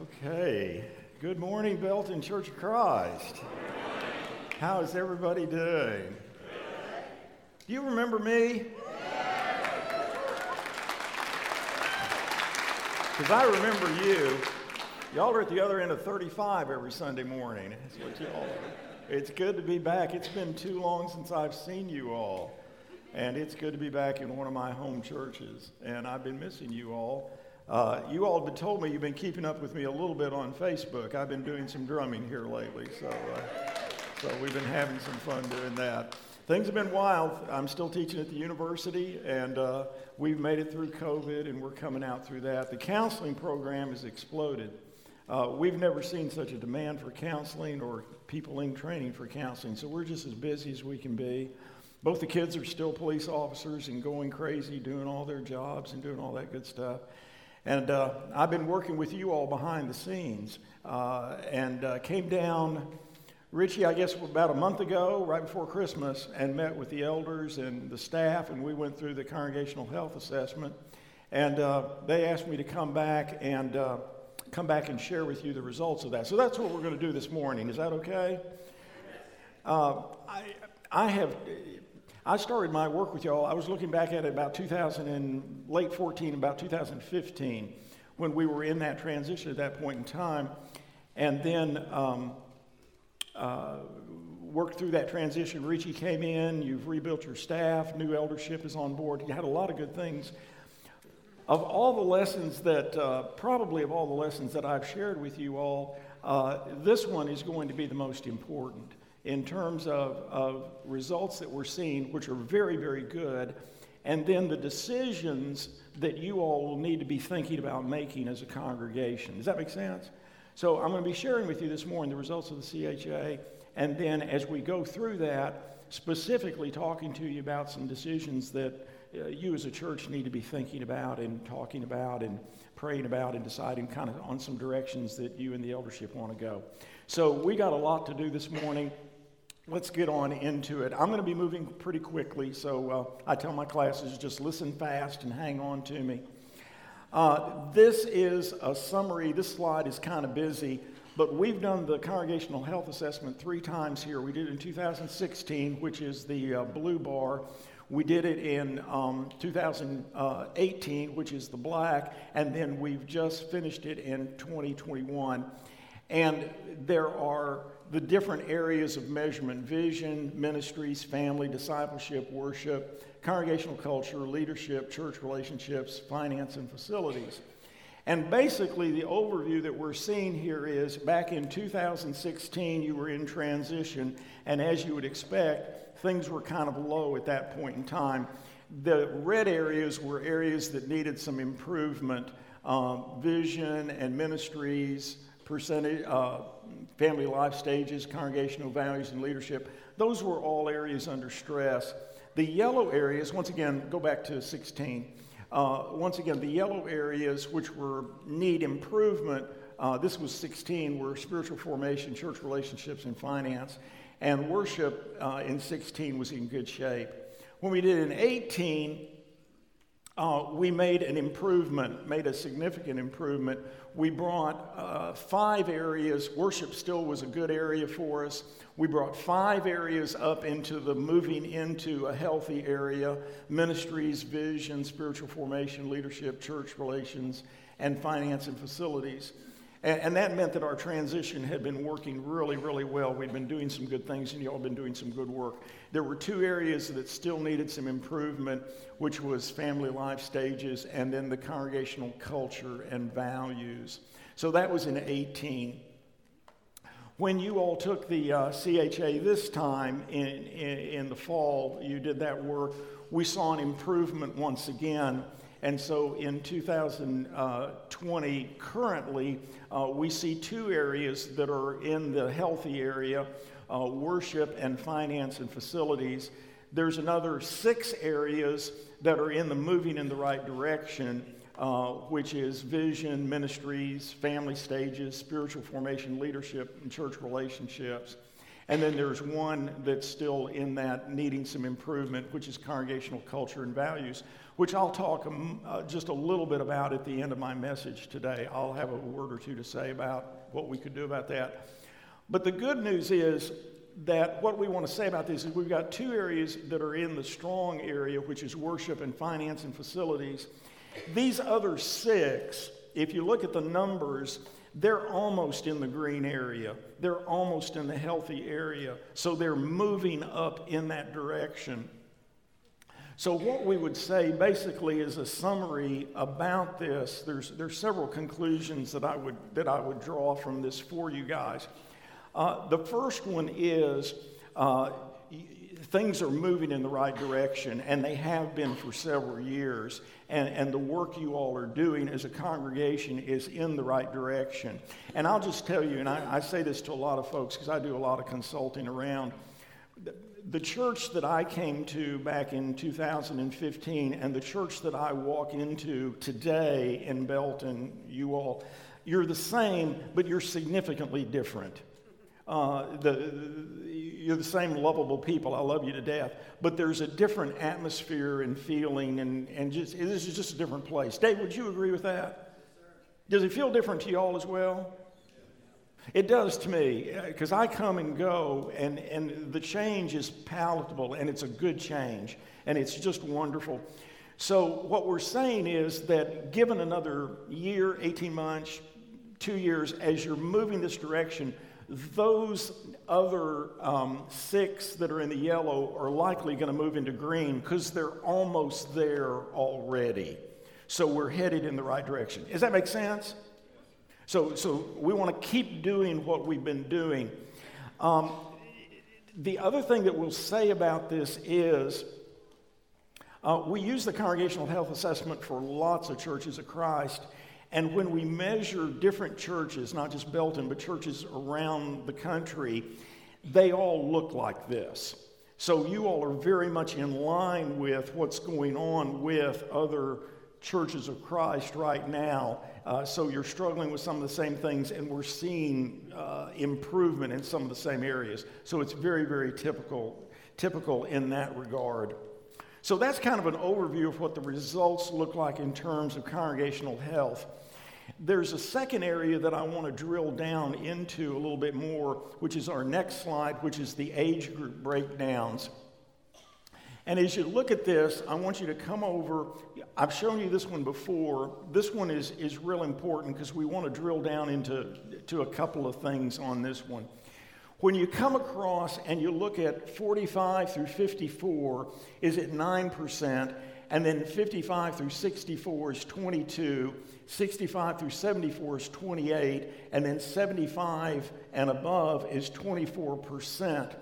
Okay. Good morning, Belton Church of Christ. How is everybody doing? Do you remember me? Because I remember you. Y'all are at the other end of 35 every Sunday morning. That's what y'all are. It's good to be back. It's been too long since I've seen you all. And it's good to be back in one of my home churches. And I've been missing you all. Uh, you all have told me you've been keeping up with me a little bit on Facebook. I've been doing some drumming here lately, so, uh, so we've been having some fun doing that. Things have been wild. I'm still teaching at the university, and uh, we've made it through COVID, and we're coming out through that. The counseling program has exploded. Uh, we've never seen such a demand for counseling or people in training for counseling, so we're just as busy as we can be. Both the kids are still police officers and going crazy, doing all their jobs and doing all that good stuff. And uh, I've been working with you all behind the scenes uh, and uh, came down, Richie, I guess about a month ago, right before Christmas, and met with the elders and the staff, and we went through the congregational health assessment. And uh, they asked me to come back and uh, come back and share with you the results of that. So that's what we're going to do this morning. Is that okay? Uh, I, I have I started my work with y'all. I was looking back at it about 2000 and late 14, about 2015, when we were in that transition at that point in time, and then um, uh, worked through that transition. Richie came in. You've rebuilt your staff. New eldership is on board. You had a lot of good things. Of all the lessons that, uh, probably of all the lessons that I've shared with you all, uh, this one is going to be the most important in terms of, of results that we're seeing, which are very, very good, and then the decisions that you all will need to be thinking about making as a congregation. Does that make sense? So I'm going to be sharing with you this morning the results of the CHA, and then as we go through that, specifically talking to you about some decisions that uh, you as a church need to be thinking about and talking about and praying about and deciding kind of on some directions that you and the eldership want to go. So we got a lot to do this morning let's get on into it. I'm going to be moving pretty quickly, so uh, I tell my classes just listen fast and hang on to me. Uh, this is a summary. This slide is kind of busy, but we've done the congregational health assessment three times here. We did it in 2016, which is the uh, blue bar. We did it in um, 2018, which is the black, and then we've just finished it in 2021. And there are the different areas of measurement vision, ministries, family, discipleship, worship, congregational culture, leadership, church relationships, finance, and facilities. And basically, the overview that we're seeing here is back in 2016, you were in transition, and as you would expect, things were kind of low at that point in time. The red areas were areas that needed some improvement um, vision and ministries, percentage, uh, family life stages, congregational values, and leadership. Those were all areas under stress. The yellow areas, once again, go back to 16. Uh, once again, the yellow areas which were need improvement, uh, this was 16, were spiritual formation, church relationships, and finance. And worship uh, in 16 was in good shape. When we did in 18, uh, we made an improvement, made a significant improvement. We brought uh, five areas. Worship still was a good area for us. We brought five areas up into the moving into a healthy area ministries, vision, spiritual formation, leadership, church relations, and finance and facilities. And, and, that meant that our transition had been working really, really well. We'd been doing some good things, and y'all been doing some good work. There were two areas that still needed some improvement, which was family life stages and then the congregational culture and values. So that was in 18. When you all took the uh, CHA this time in, in, in the fall, you did that work, we saw an improvement once again and so in 2020, currently, uh, we see two areas that are in the healthy area uh, worship and finance and facilities. There's another six areas that are in the moving in the right direction, uh, which is vision, ministries, family stages, spiritual formation, leadership, and church relationships. And then there's one that's still in that needing some improvement, which is congregational culture and values, which I'll talk um, uh, just a little bit about at the end of my message today. I'll have a word or two to say about what we could do about that. But the good news is that what we want to say about this is we've got two areas that are in the strong area, which is worship and finance and facilities. These other six, if you look at the numbers, they're almost in the green area. They're almost in the healthy area. So they're moving up in that direction. So, what we would say basically is a summary about this. There's, there's several conclusions that I, would, that I would draw from this for you guys. Uh, the first one is uh, things are moving in the right direction, and they have been for several years. And, and the work you all are doing as a congregation is in the right direction. And I'll just tell you, and I, I say this to a lot of folks because I do a lot of consulting around. The church that I came to back in 2015 and the church that I walk into today in Belton, you all, you're the same, but you're significantly different. Uh, the, you're the same lovable people. I love you to death. But there's a different atmosphere and feeling, and, and just, this is just a different place. Dave, would you agree with that? Does it feel different to y'all as well? It does to me, because I come and go, and, and the change is palatable, and it's a good change, and it's just wonderful. So, what we're saying is that given another year, 18 months, two years, as you're moving this direction, those other um, six that are in the yellow are likely going to move into green because they're almost there already. So we're headed in the right direction. Does that make sense? So, so we want to keep doing what we've been doing. Um, the other thing that we'll say about this is uh, we use the congregational health assessment for lots of churches of Christ. And when we measure different churches, not just Belton, but churches around the country, they all look like this. So you all are very much in line with what's going on with other churches of Christ right now. Uh, so you're struggling with some of the same things, and we're seeing uh, improvement in some of the same areas. So it's very, very typical, typical in that regard. So that's kind of an overview of what the results look like in terms of congregational health. There's a second area that I want to drill down into a little bit more, which is our next slide, which is the age group breakdowns. And as you look at this, I want you to come over. I've shown you this one before. This one is, is real important because we want to drill down into to a couple of things on this one. When you come across and you look at 45 through 54, is at 9%, and then 55 through 64 is 22, 65 through 74 is 28, and then 75 and above is 24%.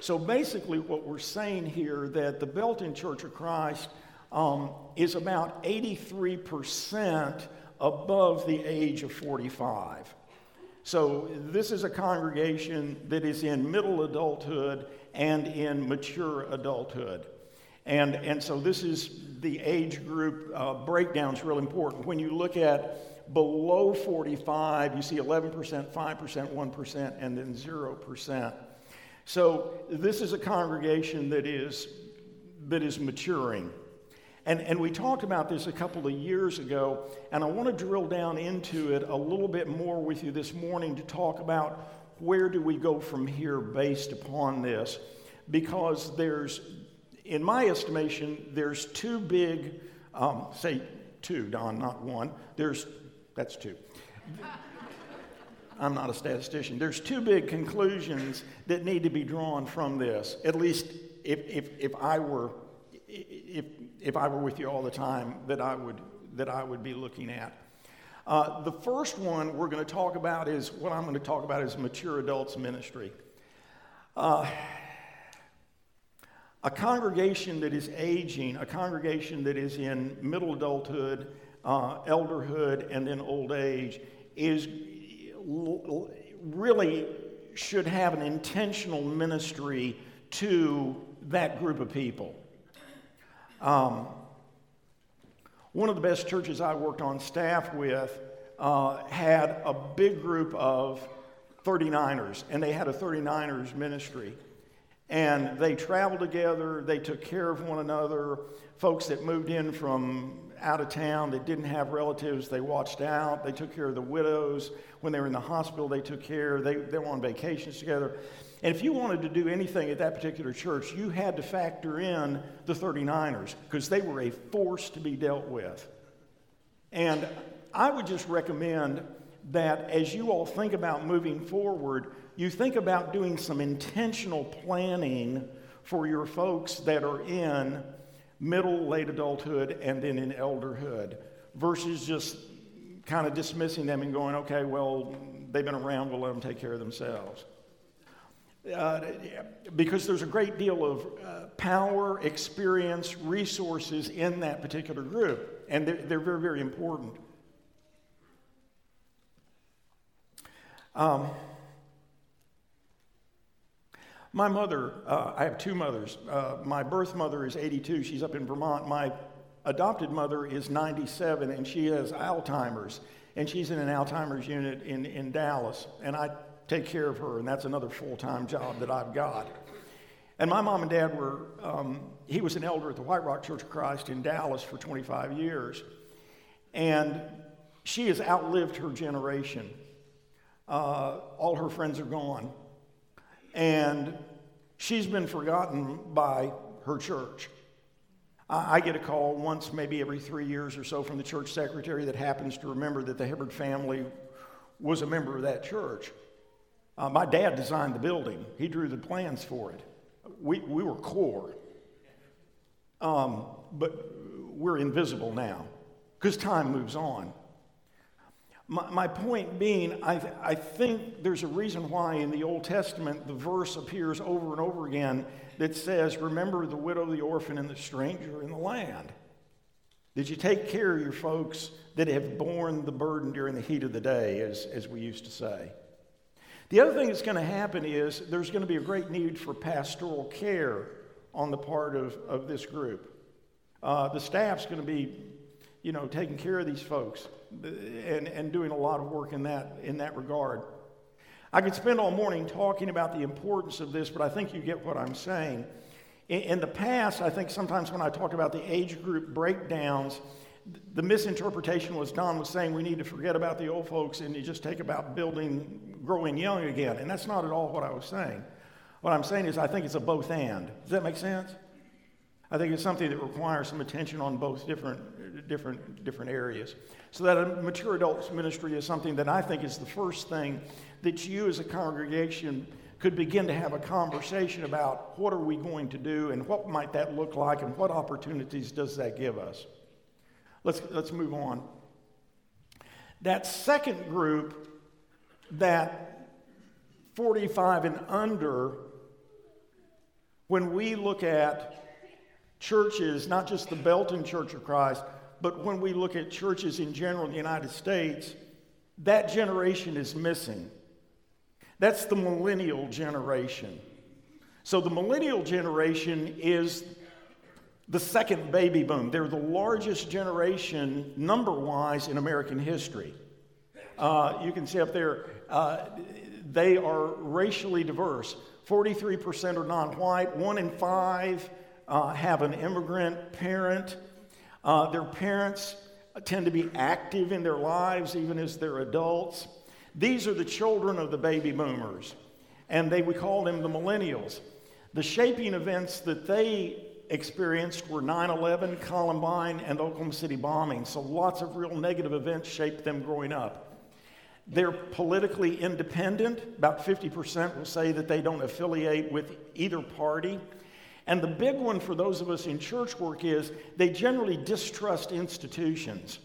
So basically, what we're saying here that the Belton Church of Christ um, is about 83% above the age of 45. So this is a congregation that is in middle adulthood and in mature adulthood. And, and so this is the age group uh, breakdown is real important. When you look at below 45, you see 11%, 5%, 1%, and then 0%. So this is a congregation that is, that is maturing. And, and we talked about this a couple of years ago, and I want to drill down into it a little bit more with you this morning to talk about where do we go from here based upon this. Because there's, in my estimation, there's two big, um, say two, Don, not one. There's, that's two. I'm not a statistician. There's two big conclusions that need to be drawn from this. At least if, if, if I were if, if I were with you all the time that I would that I would be looking at. Uh, the first one we're going to talk about is what I'm going to talk about is mature adults ministry. Uh, a congregation that is aging, a congregation that is in middle adulthood, uh, elderhood, and then old age, is really should have an intentional ministry to that group of people. Um, one of the best churches I worked on staff with uh, had a big group of 39ers, and they had a 39ers ministry. And they traveled together, they took care of one another. Folks that moved in from out of town they didn't have relatives, they watched out. They took care of the widows. When they were in the hospital, they took care. They, they were on vacations together. And if you wanted to do anything at that particular church, you had to factor in the 39ers because they were a force to be dealt with. And I would just recommend that as you all think about moving forward, you think about doing some intentional planning for your folks that are in middle, late adulthood, and then in elderhood versus just kind of dismissing them and going, okay, well, they've been around, we'll let them take care of themselves. Uh, because there's a great deal of uh, power, experience, resources in that particular group, and they're, they're very, very important. Um, my mother, uh, I have two mothers. Uh, my birth mother is 82, she's up in Vermont. My adopted mother is 97, and she has Alzheimer's, and she's in an Alzheimer's unit in, in Dallas. And I take care of her, and that's another full time job that I've got. And my mom and dad were, um, he was an elder at the White Rock Church of Christ in Dallas for 25 years. And she has outlived her generation. Uh, all her friends are gone. And she's been forgotten by her church. I get a call once, maybe every three years or so, from the church secretary that happens to remember that the Hibbard family was a member of that church. Uh, my dad designed the building, he drew the plans for it. We, we were core. Um, but we're invisible now because time moves on. My, my point being, I, I think there's a reason why in the Old Testament the verse appears over and over again that says, Remember the widow, the orphan, and the stranger in the land. Did you take care of your folks that have borne the burden during the heat of the day, as, as we used to say? The other thing that's going to happen is there's going to be a great need for pastoral care on the part of, of this group. Uh, the staff's going to be, you know, taking care of these folks and, and doing a lot of work in that, in that regard. I could spend all morning talking about the importance of this, but I think you get what I'm saying. In, in the past, I think sometimes when I talk about the age group breakdowns, the misinterpretation was Don was saying we need to forget about the old folks and you just take about building, growing young again. And that's not at all what I was saying. What I'm saying is I think it's a both and. Does that make sense? I think it's something that requires some attention on both different, different, different areas. So that a mature adults ministry is something that I think is the first thing that you as a congregation could begin to have a conversation about what are we going to do and what might that look like and what opportunities does that give us. Let's, let's move on. That second group, that 45 and under, when we look at churches, not just the Belton Church of Christ, but when we look at churches in general in the United States, that generation is missing. That's the millennial generation. So the millennial generation is the second baby boom. They're the largest generation, number wise, in American history. Uh, you can see up there, uh, they are racially diverse. 43% are non white, one in five uh, have an immigrant parent. Uh, their parents tend to be active in their lives even as they're adults. These are the children of the baby boomers, and they, we call them the millennials. The shaping events that they experienced were 9 11, Columbine, and the Oklahoma City bombing. So lots of real negative events shaped them growing up. They're politically independent. About 50% will say that they don't affiliate with either party. And the big one for those of us in church work is they generally distrust institutions.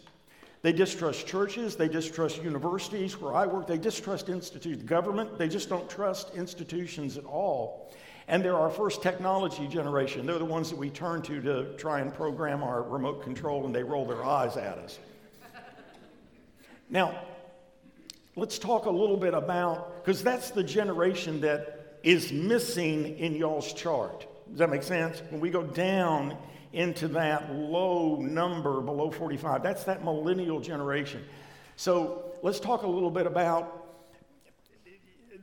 They distrust churches, they distrust universities where I work, they distrust institutions, government, they just don't trust institutions at all. And they're our first technology generation. They're the ones that we turn to to try and program our remote control, and they roll their eyes at us. now, let's talk a little bit about, because that's the generation that is missing in y'all's chart. Does that make sense? When we go down into that low number below 45, that's that millennial generation. So let's talk a little bit about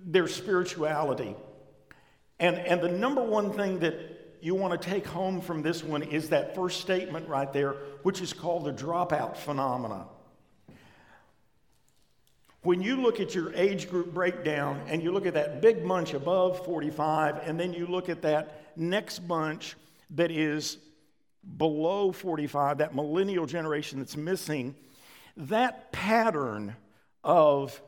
their spirituality. And, and the number one thing that you want to take home from this one is that first statement right there, which is called the dropout phenomena. When you look at your age group breakdown and you look at that big bunch above 45, and then you look at that next bunch that is below 45, that millennial generation that's missing, that pattern of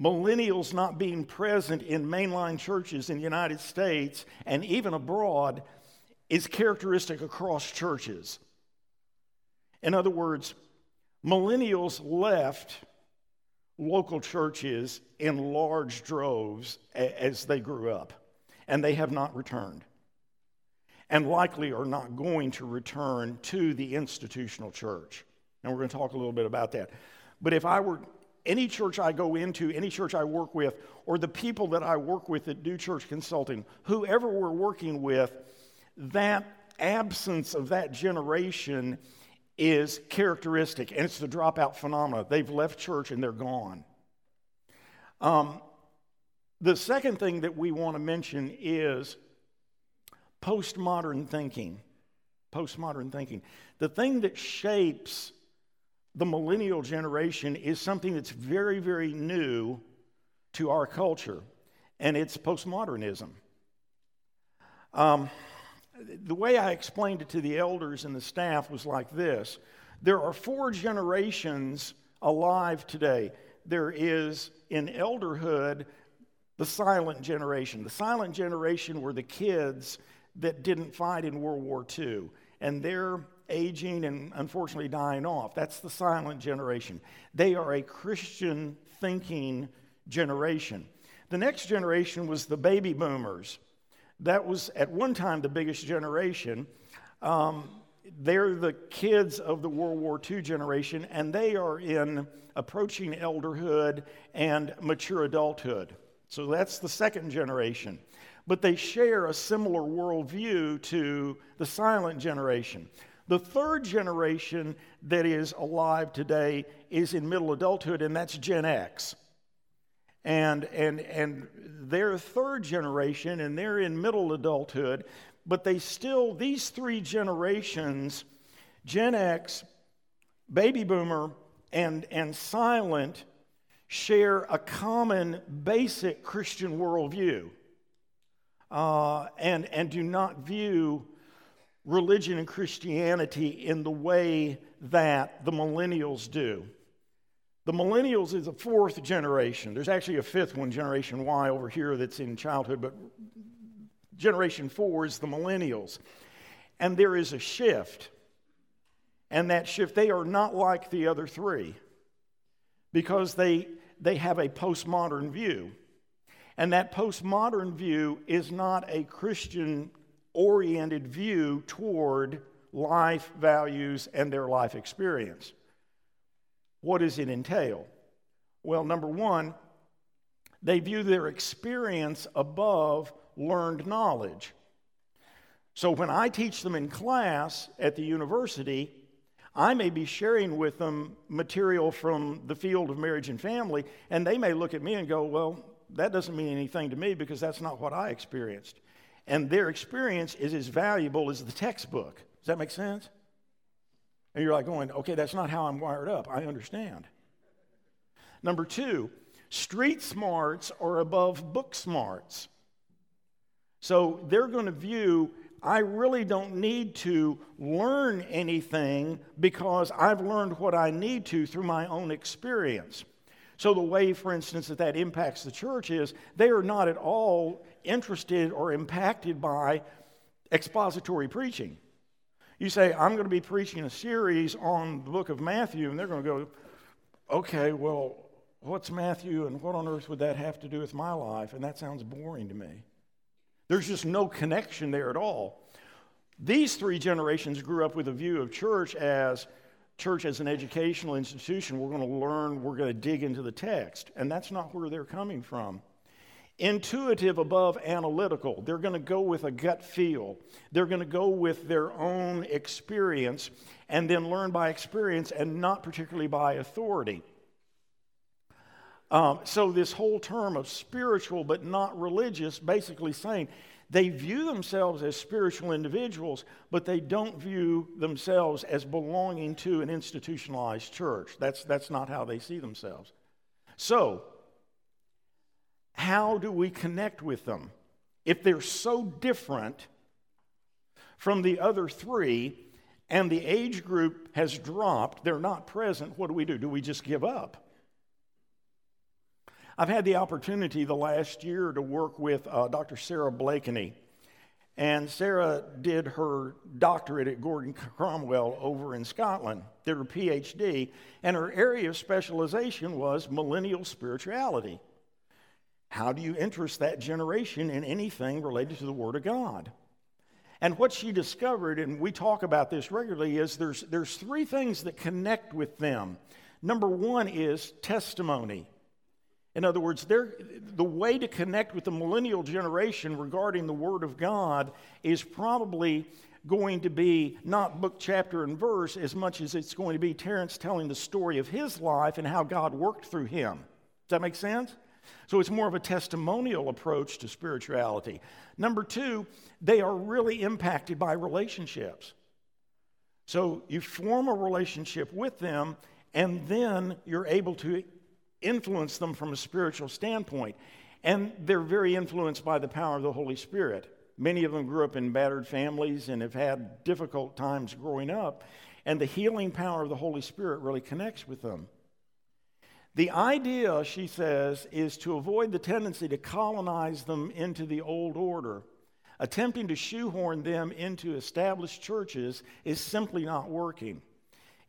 millennials not being present in mainline churches in the United States and even abroad is characteristic across churches. In other words, millennials left local churches in large droves as they grew up, and they have not returned, and likely are not going to return to the institutional church. And we're going to talk a little bit about that. But if I were any church I go into, any church I work with, or the people that I work with that do church consulting, whoever we're working with, that absence of that generation is characteristic, and it's the dropout phenomena. They've left church and they're gone. Um, the second thing that we want to mention is postmodern thinking. Postmodern thinking. The thing that shapes the millennial generation is something that's very, very new to our culture, and it's postmodernism. Um, the way I explained it to the elders and the staff was like this there are four generations alive today. There is in elderhood the silent generation. The silent generation were the kids that didn't fight in World War II, and they're aging and unfortunately dying off. That's the silent generation. They are a Christian thinking generation. The next generation was the baby boomers. That was at one time the biggest generation. Um, they're the kids of the World War II generation, and they are in approaching elderhood and mature adulthood. So that's the second generation. But they share a similar worldview to the silent generation. The third generation that is alive today is in middle adulthood, and that's Gen X and, and, and they're third generation and they're in middle adulthood, but they still, these three generations, Gen X, baby boomer, and, and silent, share a common basic Christian worldview uh, and, and do not view religion and Christianity in the way that the millennials do. The millennials is a fourth generation. There's actually a fifth one, Generation Y, over here that's in childhood, but Generation four is the millennials. And there is a shift. And that shift, they are not like the other three because they, they have a postmodern view. And that postmodern view is not a Christian oriented view toward life values and their life experience. What does it entail? Well, number one, they view their experience above learned knowledge. So when I teach them in class at the university, I may be sharing with them material from the field of marriage and family, and they may look at me and go, Well, that doesn't mean anything to me because that's not what I experienced. And their experience is as valuable as the textbook. Does that make sense? And you're like going, okay, that's not how I'm wired up. I understand. Number two, street smarts are above book smarts. So they're going to view, I really don't need to learn anything because I've learned what I need to through my own experience. So, the way, for instance, that that impacts the church is they are not at all interested or impacted by expository preaching. You say, I'm going to be preaching a series on the book of Matthew, and they're going to go, okay, well, what's Matthew and what on earth would that have to do with my life? And that sounds boring to me. There's just no connection there at all. These three generations grew up with a view of church as church as an educational institution. We're going to learn, we're going to dig into the text. And that's not where they're coming from. Intuitive above analytical. They're going to go with a gut feel. They're going to go with their own experience and then learn by experience and not particularly by authority. Um, so, this whole term of spiritual but not religious basically saying they view themselves as spiritual individuals, but they don't view themselves as belonging to an institutionalized church. That's, that's not how they see themselves. So, how do we connect with them? If they're so different from the other three and the age group has dropped, they're not present, what do we do? Do we just give up? I've had the opportunity the last year to work with uh, Dr. Sarah Blakeney. And Sarah did her doctorate at Gordon-Conwell over in Scotland, did her PhD, and her area of specialization was millennial spirituality. How do you interest that generation in anything related to the Word of God? And what she discovered, and we talk about this regularly, is there's, there's three things that connect with them. Number one is testimony. In other words, the way to connect with the millennial generation regarding the Word of God is probably going to be not book, chapter, and verse as much as it's going to be Terrence telling the story of his life and how God worked through him. Does that make sense? So it's more of a testimonial approach to spirituality. Number two, they are really impacted by relationships. So you form a relationship with them, and then you're able to influence them from a spiritual standpoint. And they're very influenced by the power of the Holy Spirit. Many of them grew up in battered families and have had difficult times growing up, and the healing power of the Holy Spirit really connects with them. The idea, she says, is to avoid the tendency to colonize them into the old order. Attempting to shoehorn them into established churches is simply not working.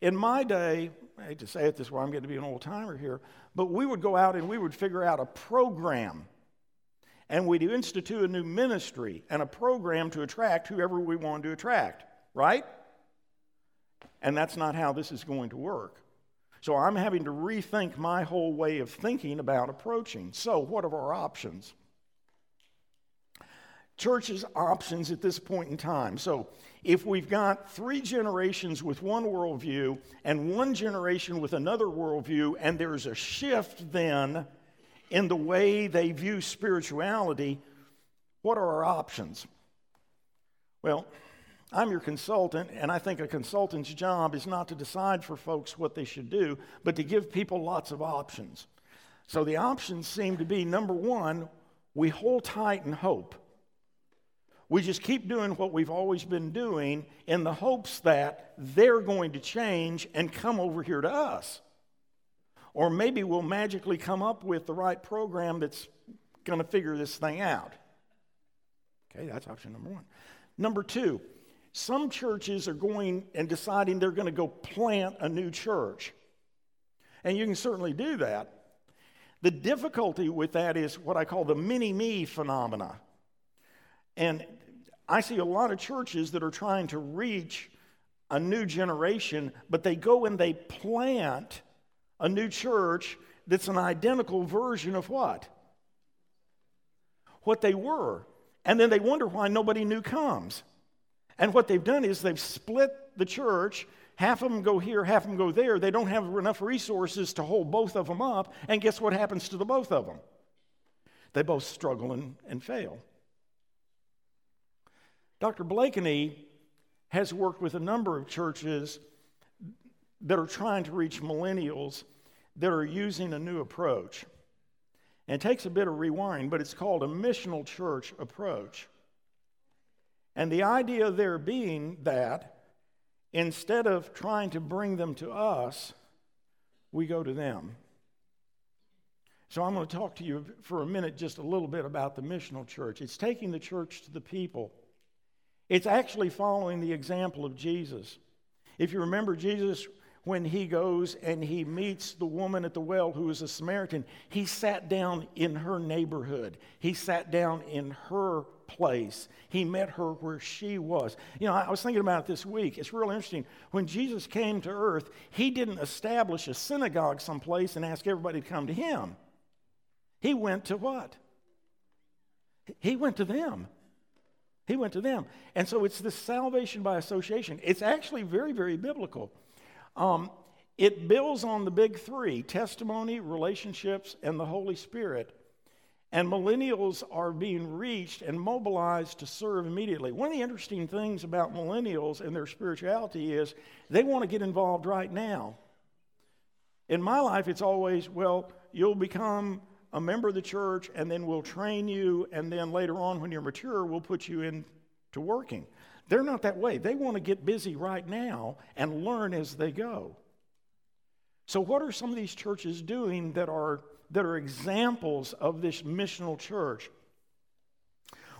In my day, I hate to say it this way, I'm getting to be an old timer here, but we would go out and we would figure out a program. And we'd institute a new ministry and a program to attract whoever we wanted to attract, right? And that's not how this is going to work. So I'm having to rethink my whole way of thinking about approaching. So, what are our options? Church's options at this point in time. So, if we've got three generations with one worldview and one generation with another worldview, and there's a shift then in the way they view spirituality, what are our options? Well, I'm your consultant, and I think a consultant's job is not to decide for folks what they should do, but to give people lots of options. So the options seem to be number one, we hold tight and hope. We just keep doing what we've always been doing in the hopes that they're going to change and come over here to us. Or maybe we'll magically come up with the right program that's going to figure this thing out. Okay, that's option number one. Number two, some churches are going and deciding they're going to go plant a new church. And you can certainly do that. The difficulty with that is what I call the mini me phenomena. And I see a lot of churches that are trying to reach a new generation, but they go and they plant a new church that's an identical version of what? What they were. And then they wonder why nobody new comes. And what they've done is they've split the church. Half of them go here, half of them go there. They don't have enough resources to hold both of them up. And guess what happens to the both of them? They both struggle and, and fail. Dr. Blakeney has worked with a number of churches that are trying to reach millennials that are using a new approach. And it takes a bit of rewiring, but it's called a missional church approach. And the idea there being that instead of trying to bring them to us, we go to them. So I'm going to talk to you for a minute just a little bit about the missional church. It's taking the church to the people. It's actually following the example of Jesus. If you remember, Jesus, when he goes and he meets the woman at the well who is a Samaritan, he sat down in her neighborhood, he sat down in her place. He met her where she was. You know, I was thinking about it this week. It's real interesting. When Jesus came to earth, he didn't establish a synagogue someplace and ask everybody to come to him. He went to what? He went to them. He went to them. And so it's this salvation by association. It's actually very, very biblical. Um, It builds on the big three testimony, relationships, and the Holy Spirit. And millennials are being reached and mobilized to serve immediately. One of the interesting things about millennials and their spirituality is they want to get involved right now. In my life, it's always, well, you'll become a member of the church, and then we'll train you, and then later on, when you're mature, we'll put you into working. They're not that way. They want to get busy right now and learn as they go. So, what are some of these churches doing that are, that are examples of this missional church?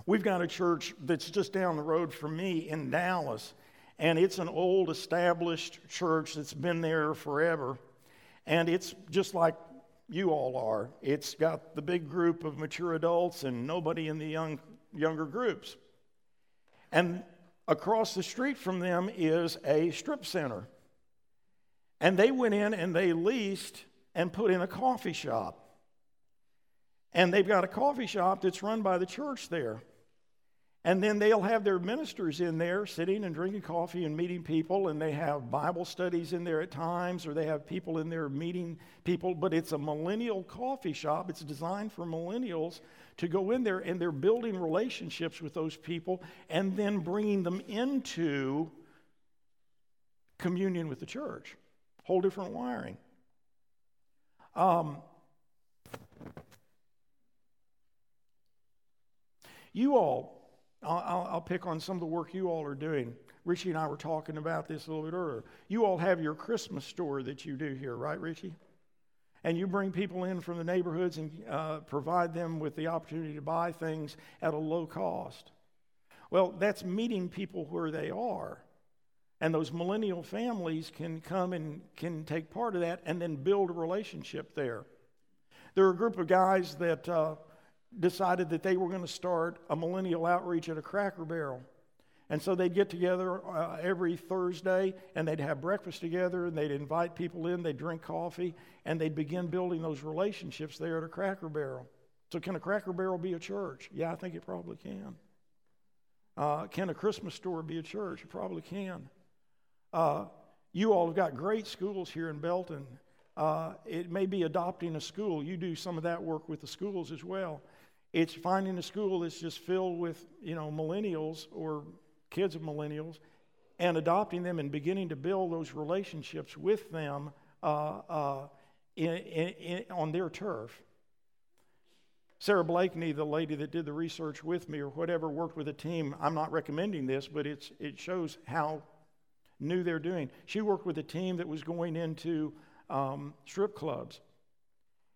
We've got a church that's just down the road from me in Dallas, and it's an old established church that's been there forever. And it's just like you all are. It's got the big group of mature adults and nobody in the young, younger groups. And across the street from them is a strip center. And they went in and they leased and put in a coffee shop. And they've got a coffee shop that's run by the church there. And then they'll have their ministers in there sitting and drinking coffee and meeting people, and they have Bible studies in there at times, or they have people in there meeting people. But it's a millennial coffee shop. It's designed for millennials to go in there, and they're building relationships with those people and then bringing them into communion with the church. Whole different wiring. Um, you all I'll, I'll, pick on some of the work you all are doing. Richie and I were talking about this a little bit earlier. You all have your Christmas store that you do here, right, Richie? And you bring people in from the neighborhoods and uh, provide them with the opportunity to buy things at a low cost. Well, that's meeting people where they are. And those millennial families can come and can take part of that and then build a relationship there. There are a group of guys that uh, decided that they were going to start a millennial outreach at a cracker barrel. And so they'd get together uh, every Thursday and they'd have breakfast together and they'd invite people in, they'd drink coffee, and they'd begin building those relationships there at a cracker barrel. So, can a cracker barrel be a church? Yeah, I think it probably can. Uh, can a Christmas store be a church? It probably can. Uh, you all have got great schools here in Belton. Uh, it may be adopting a school. You do some of that work with the schools as well. It's finding a school that's just filled with, you know, millennials or kids of millennials and adopting them and beginning to build those relationships with them uh, uh, in, in, in, on their turf. Sarah Blakeney, the lady that did the research with me or whatever, worked with a team. I'm not recommending this, but it's, it shows how new they're doing. She worked with a team that was going into um, strip clubs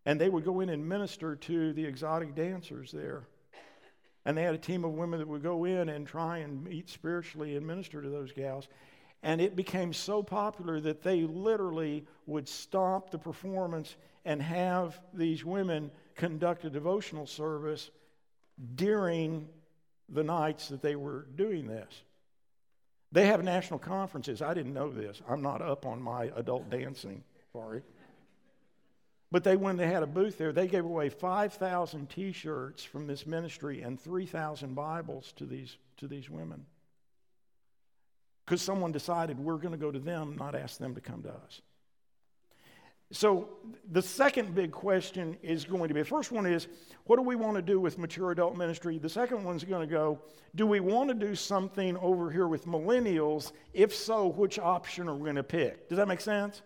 and they would go in and minister to the exotic dancers there. And they had a team of women that would go in and try and meet spiritually and minister to those gals. And it became so popular that they literally would stop the performance and have these women conduct a devotional service during the nights that they were doing this. They have national conferences. I didn't know this. I'm not up on my adult dancing. Sorry. But they, when they had a booth there, they gave away 5,000 t shirts from this ministry and 3,000 Bibles to these, to these women. Because someone decided we're going to go to them, not ask them to come to us. So, the second big question is going to be the first one is, what do we want to do with mature adult ministry? The second one's going to go, do we want to do something over here with millennials? If so, which option are we going to pick? Does that make sense?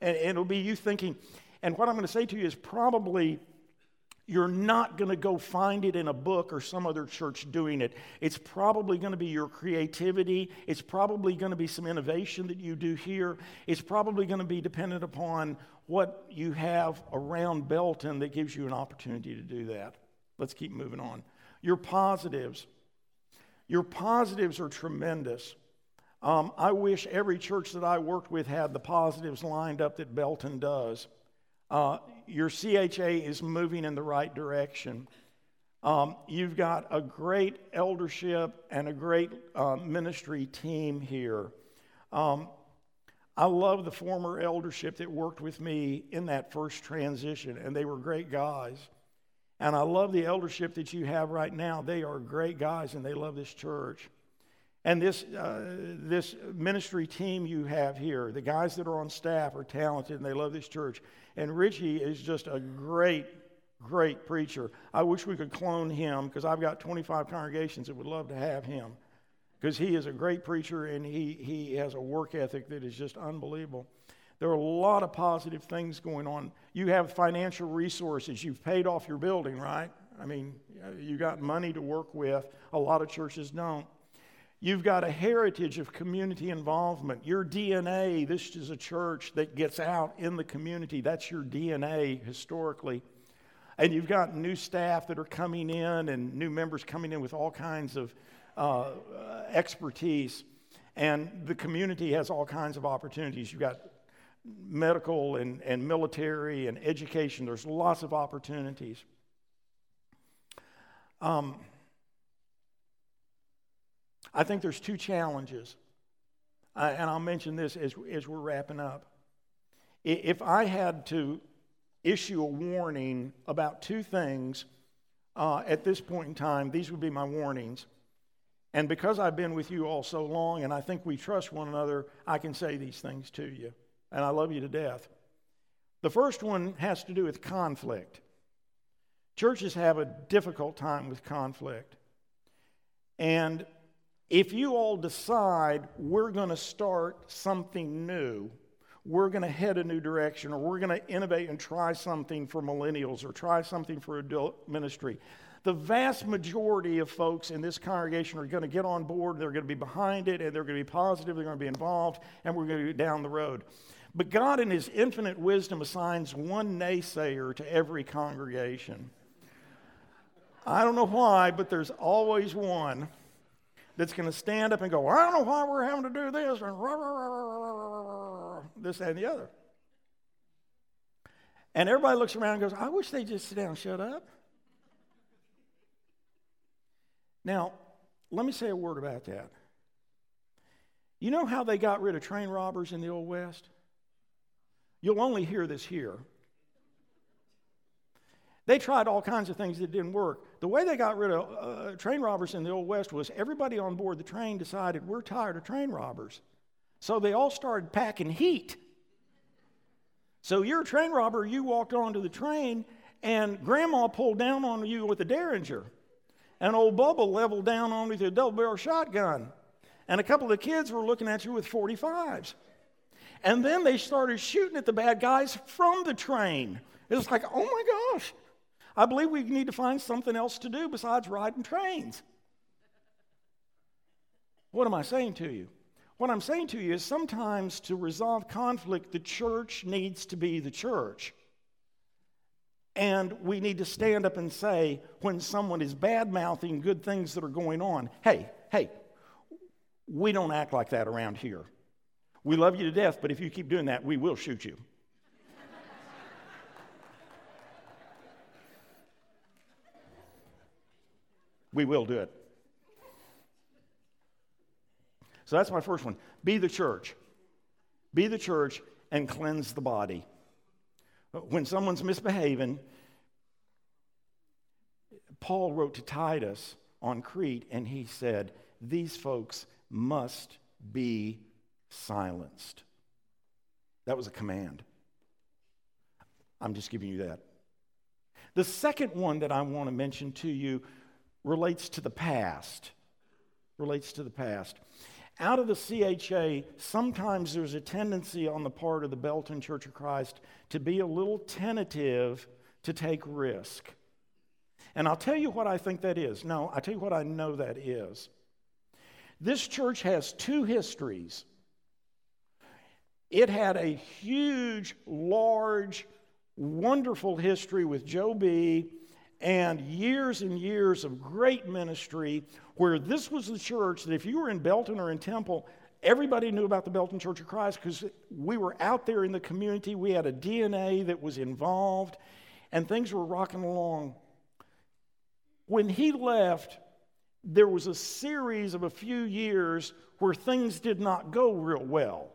And, and it'll be you thinking, and what I'm going to say to you is probably you're not going to go find it in a book or some other church doing it. It's probably going to be your creativity. It's probably going to be some innovation that you do here. It's probably going to be dependent upon what you have around Belton that gives you an opportunity to do that. Let's keep moving on. Your positives. Your positives are tremendous. Um, I wish every church that I worked with had the positives lined up that Belton does. Uh, your CHA is moving in the right direction. Um, you've got a great eldership and a great uh, ministry team here. Um, I love the former eldership that worked with me in that first transition, and they were great guys. And I love the eldership that you have right now. They are great guys, and they love this church. And this, uh, this ministry team you have here, the guys that are on staff are talented and they love this church. And Richie is just a great, great preacher. I wish we could clone him because I've got 25 congregations that would love to have him because he is a great preacher and he, he has a work ethic that is just unbelievable. There are a lot of positive things going on. You have financial resources. You've paid off your building, right? I mean, you got money to work with. A lot of churches don't. You've got a heritage of community involvement. Your DNA, this is a church that gets out in the community. That's your DNA historically. And you've got new staff that are coming in and new members coming in with all kinds of uh, expertise. And the community has all kinds of opportunities. You've got medical and, and military and education, there's lots of opportunities. Um, I think there's two challenges, uh, and I'll mention this as, as we're wrapping up. If I had to issue a warning about two things uh, at this point in time, these would be my warnings. And because I've been with you all so long and I think we trust one another, I can say these things to you. And I love you to death. The first one has to do with conflict. Churches have a difficult time with conflict. And if you all decide we're going to start something new, we're going to head a new direction, or we're going to innovate and try something for millennials or try something for adult ministry, the vast majority of folks in this congregation are going to get on board, they're going to be behind it, and they're going to be positive, they're going to be involved, and we're going to go down the road. But God, in His infinite wisdom, assigns one naysayer to every congregation. I don't know why, but there's always one that's going to stand up and go, I don't know why we're having to do this, and rah, rah, rah, this, and the other. And everybody looks around and goes, I wish they'd just sit down shut up. Now, let me say a word about that. You know how they got rid of train robbers in the Old West? You'll only hear this here. They tried all kinds of things that didn't work. The way they got rid of uh, train robbers in the Old West was everybody on board the train decided, we're tired of train robbers. So they all started packing heat. So you're a train robber, you walked onto the train, and grandma pulled down on you with a derringer. And old Bubba leveled down on you with a double barrel shotgun. And a couple of kids were looking at you with 45s. And then they started shooting at the bad guys from the train. It was like, oh my gosh, I believe we need to find something else to do besides riding trains. What am I saying to you? What I'm saying to you is sometimes to resolve conflict, the church needs to be the church. And we need to stand up and say, when someone is bad mouthing good things that are going on, hey, hey, we don't act like that around here. We love you to death, but if you keep doing that, we will shoot you. We will do it. So that's my first one. Be the church. Be the church and cleanse the body. When someone's misbehaving, Paul wrote to Titus on Crete and he said, These folks must be silenced. That was a command. I'm just giving you that. The second one that I want to mention to you relates to the past. Relates to the past. Out of the CHA, sometimes there's a tendency on the part of the Belton Church of Christ to be a little tentative to take risk. And I'll tell you what I think that is. No, I'll tell you what I know that is. This church has two histories. It had a huge, large, wonderful history with Joe B and years and years of great ministry where this was the church that if you were in Belton or in Temple, everybody knew about the Belton Church of Christ because we were out there in the community. We had a DNA that was involved, and things were rocking along. When he left, there was a series of a few years where things did not go real well.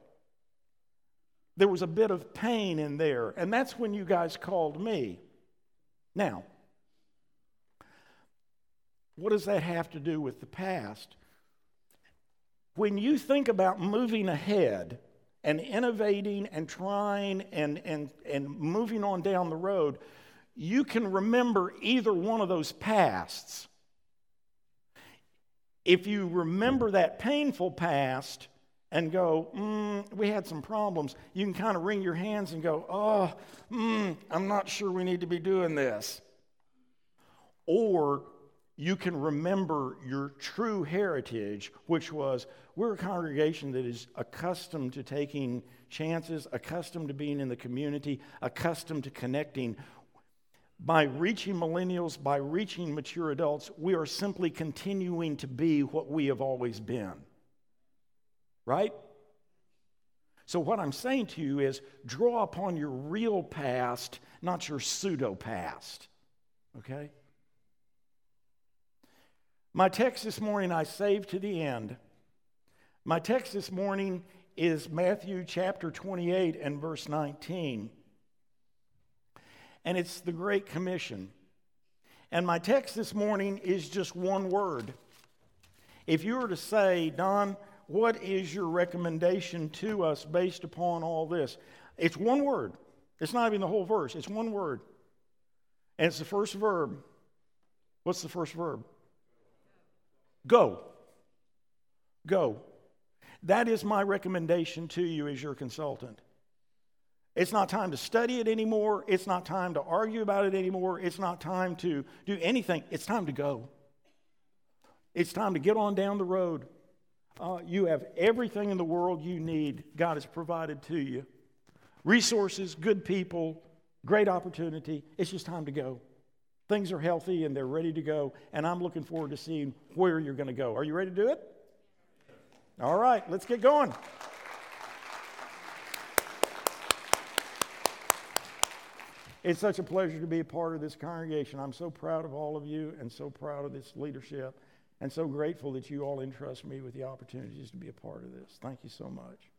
There was a bit of pain in there, and that's when you guys called me. Now, what does that have to do with the past? when you think about moving ahead and innovating and trying and, and, and moving on down the road, you can remember either one of those pasts. If you remember that painful past and go, mm, we had some problems, you can kind of wring your hands and go, oh, mm, I'm not sure we need to be doing this. Or you can remember your true heritage, which was we're a congregation that is accustomed to taking chances, accustomed to being in the community, accustomed to connecting. By reaching millennials, by reaching mature adults, we are simply continuing to be what we have always been. Right? So, what I'm saying to you is draw upon your real past, not your pseudo past. Okay? My text this morning I saved to the end. My text this morning is Matthew chapter 28 and verse 19. And it's the Great Commission. And my text this morning is just one word. If you were to say, Don, what is your recommendation to us based upon all this? It's one word. It's not even the whole verse, it's one word. And it's the first verb. What's the first verb? Go. Go. That is my recommendation to you as your consultant. It's not time to study it anymore. It's not time to argue about it anymore. It's not time to do anything. It's time to go. It's time to get on down the road. Uh, you have everything in the world you need, God has provided to you resources, good people, great opportunity. It's just time to go. Things are healthy and they're ready to go, and I'm looking forward to seeing where you're going to go. Are you ready to do it? All right, let's get going. It's such a pleasure to be a part of this congregation. I'm so proud of all of you and so proud of this leadership and so grateful that you all entrust me with the opportunities to be a part of this. Thank you so much.